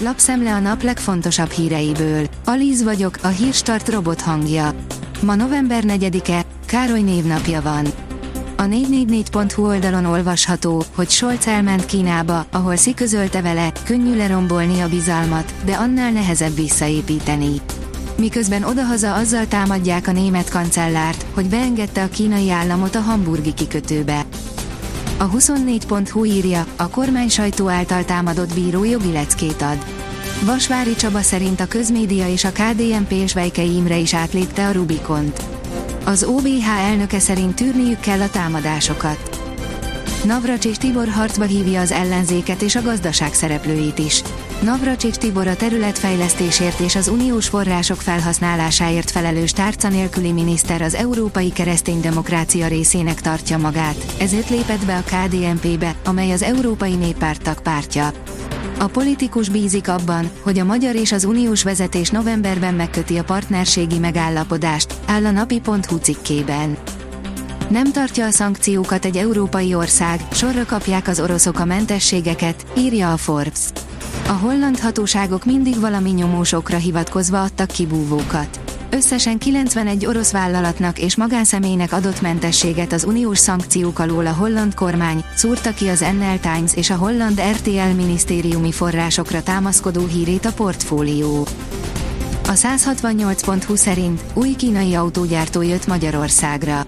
lapszemle a nap legfontosabb híreiből. Alíz vagyok, a hírstart robot hangja. Ma november 4-e, Károly névnapja van. A 444.hu oldalon olvasható, hogy Scholz elment Kínába, ahol Xi közölte vele, könnyű lerombolni a bizalmat, de annál nehezebb visszaépíteni. Miközben odahaza azzal támadják a német kancellárt, hogy beengedte a kínai államot a hamburgi kikötőbe. A 24.hu írja, a kormány sajtó által támadott bíró jogi leckét ad. Vasvári Csaba szerint a közmédia és a KDNP és Vejkei Imre is átlépte a Rubikont. Az OBH elnöke szerint tűrniük kell a támadásokat. Navracsics Tibor harcba hívja az ellenzéket és a gazdaság szereplőit is. Navracsics Tibor a területfejlesztésért és az uniós források felhasználásáért felelős tárca nélküli miniszter az Európai Kereszténydemokrácia részének tartja magát, ezért lépett be a KDNP-be, amely az Európai Néppárt tagpártja. A politikus bízik abban, hogy a magyar és az uniós vezetés novemberben megköti a partnerségi megállapodást, áll a napi.hu cikkében. Nem tartja a szankciókat egy európai ország, sorra kapják az oroszok a mentességeket, írja a Forbes. A holland hatóságok mindig valami nyomósokra hivatkozva adtak kibúvókat. Összesen 91 orosz vállalatnak és magánszemélynek adott mentességet az uniós szankciók alól a holland kormány, szúrta ki az NL Times és a holland RTL minisztériumi forrásokra támaszkodó hírét a portfólió. A 168.20 szerint új kínai autógyártó jött Magyarországra.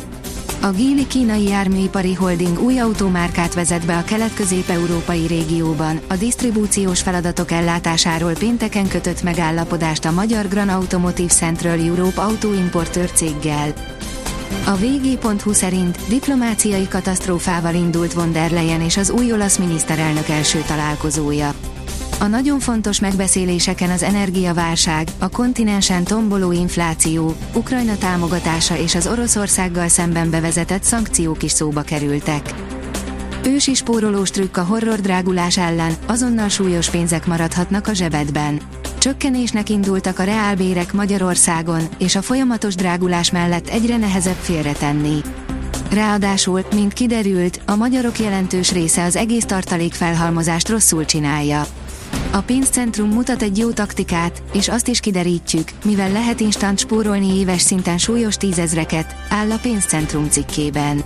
A Gili kínai járműipari holding új automárkát vezet be a kelet-közép-európai régióban, a disztribúciós feladatok ellátásáról pénteken kötött megállapodást a magyar Gran Automotive Central Europe autóimportőr céggel. A vg.hu szerint diplomáciai katasztrófával indult von der Leyen és az új olasz miniszterelnök első találkozója. A nagyon fontos megbeszéléseken az energiaválság, a kontinensen tomboló infláció, Ukrajna támogatása és az Oroszországgal szemben bevezetett szankciók is szóba kerültek. Ősi spórolós trükk a horror drágulás ellen, azonnal súlyos pénzek maradhatnak a zsebedben. Csökkenésnek indultak a reálbérek Magyarországon, és a folyamatos drágulás mellett egyre nehezebb félretenni. Ráadásul, mint kiderült, a magyarok jelentős része az egész tartalékfelhalmozást rosszul csinálja. A pénzcentrum mutat egy jó taktikát, és azt is kiderítjük, mivel lehet instant spórolni éves szinten súlyos tízezreket, áll a pénzcentrum cikkében.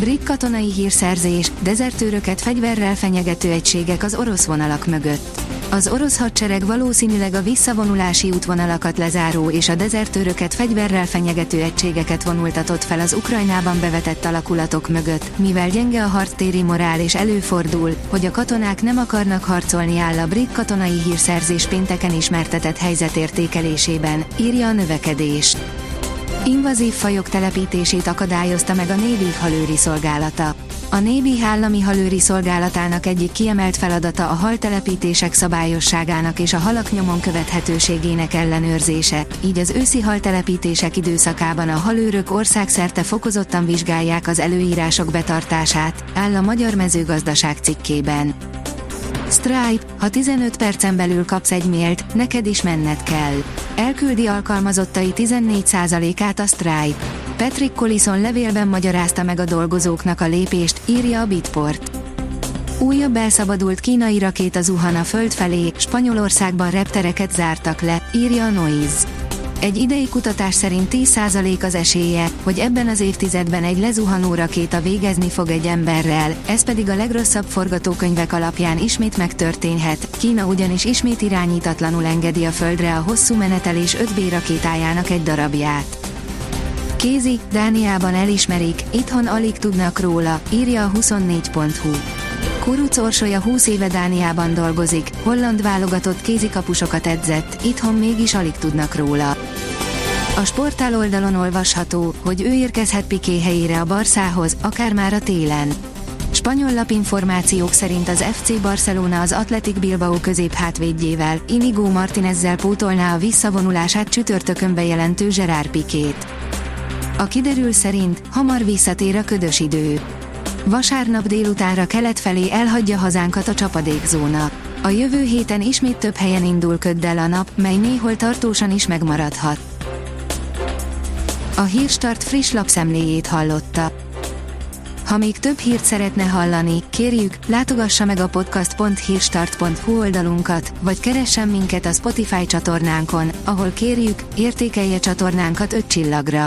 Brit katonai hírszerzés, dezertőröket fegyverrel fenyegető egységek az orosz vonalak mögött. Az orosz hadsereg valószínűleg a visszavonulási útvonalakat lezáró és a dezertőröket fegyverrel fenyegető egységeket vonultatott fel az Ukrajnában bevetett alakulatok mögött, mivel gyenge a harctéri morál és előfordul, hogy a katonák nem akarnak harcolni áll a brit katonai hírszerzés pénteken ismertetett helyzetértékelésében, írja a növekedés. Invazív fajok telepítését akadályozta meg a Navy halőri szolgálata. A Navy állami halőri szolgálatának egyik kiemelt feladata a haltelepítések szabályosságának és a halak nyomon követhetőségének ellenőrzése, így az őszi haltelepítések időszakában a halőrök országszerte fokozottan vizsgálják az előírások betartását, áll a Magyar Mezőgazdaság cikkében. Stripe, ha 15 percen belül kapsz egy mélt, neked is menned kell. Elküldi alkalmazottai 14%-át a Stripe. Patrick Collison levélben magyarázta meg a dolgozóknak a lépést, írja a Bitport. Újabb elszabadult kínai rakéta zuhan a föld felé, Spanyolországban reptereket zártak le, írja a Noise. Egy idei kutatás szerint 10% az esélye, hogy ebben az évtizedben egy lezuhanó rakéta végezni fog egy emberrel, ez pedig a legrosszabb forgatókönyvek alapján ismét megtörténhet, Kína ugyanis ismét irányítatlanul engedi a földre a hosszú menetelés 5B rakétájának egy darabját. Kézi, Dániában elismerik, itthon alig tudnak róla, írja a 24.hu. Kuruc Orsolya 20 éve Dániában dolgozik, holland válogatott kézikapusokat edzett, itthon mégis alig tudnak róla. A sportál oldalon olvasható, hogy ő érkezhet Piqué helyére a Barszához, akár már a télen. Spanyol lapinformációk szerint az FC Barcelona az Athletic Bilbao középhátvédjével, Inigo Martinezzel pótolná a visszavonulását csütörtökön bejelentő Gerard Pikét. A kiderül szerint hamar visszatér a ködös idő. Vasárnap délutánra kelet felé elhagyja hazánkat a csapadékzóna. A jövő héten ismét több helyen indul köddel a nap, mely néhol tartósan is megmaradhat. A Hírstart friss lapszemléjét hallotta. Ha még több hírt szeretne hallani, kérjük, látogassa meg a podcast.hírstart.hu oldalunkat, vagy keressen minket a Spotify csatornánkon, ahol kérjük, értékelje csatornánkat 5 csillagra.